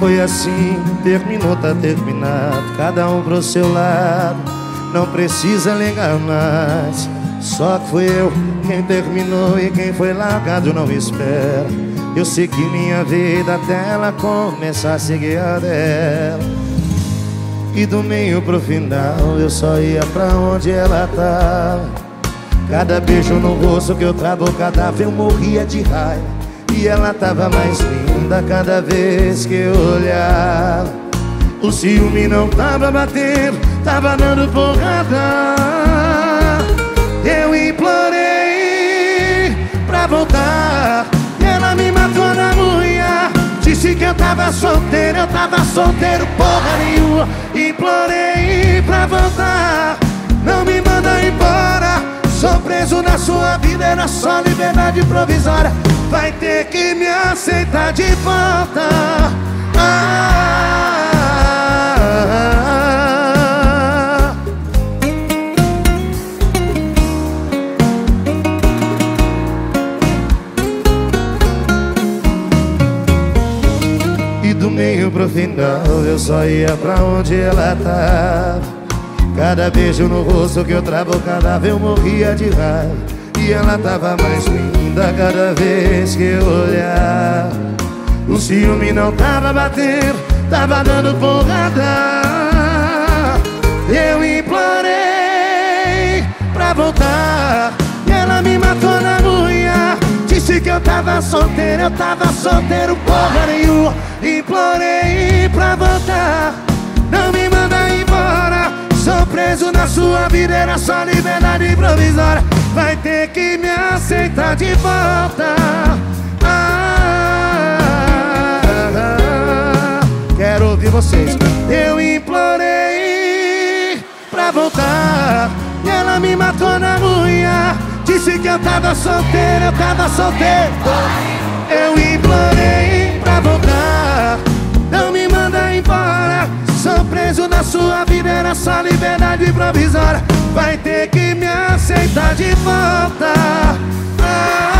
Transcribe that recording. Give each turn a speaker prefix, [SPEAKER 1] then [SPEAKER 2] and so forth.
[SPEAKER 1] foi assim, terminou, tá terminado. Cada um pro seu lado, não precisa ligar mais. Só que fui eu quem terminou e quem foi largado não espera. Eu segui minha vida até ela começar a seguir a dela. E do meio pro final eu só ia pra onde ela tava. Cada beijo no rosto que eu trago o cadáver eu morria de raiva. E ela tava mais linda cada vez que eu olhava. O ciúme não tava batendo, tava dando porrada. Eu implorei pra voltar. E ela me matou na unha Disse que eu tava solteiro, eu tava solteiro porra nenhuma. Implorei pra voltar. Não me manda Sou preso na sua vida, era só liberdade provisória vai ter que me aceitar de volta. Ah, E do meio pro final eu só ia pra onde ela tava. Cada beijo no rosto que eu cadáver eu morria de raiva. E ela tava mais linda cada vez que eu olhar. O ciúme não tava batendo, tava dando porrada. Eu implorei pra voltar. E ela me matou na unha. Disse que eu tava solteiro, eu tava solteiro porra nenhuma. Implorei pra voltar preso na sua vida, era só liberdade provisória vai ter que me aceitar de volta. Ah, quero ouvir vocês. Eu implorei pra voltar e ela me matou na unha. Disse que eu tava solteiro, eu tava solteiro. Eu implorei pra voltar, só liberdade provisória. Vai ter que me aceitar de volta. Ah,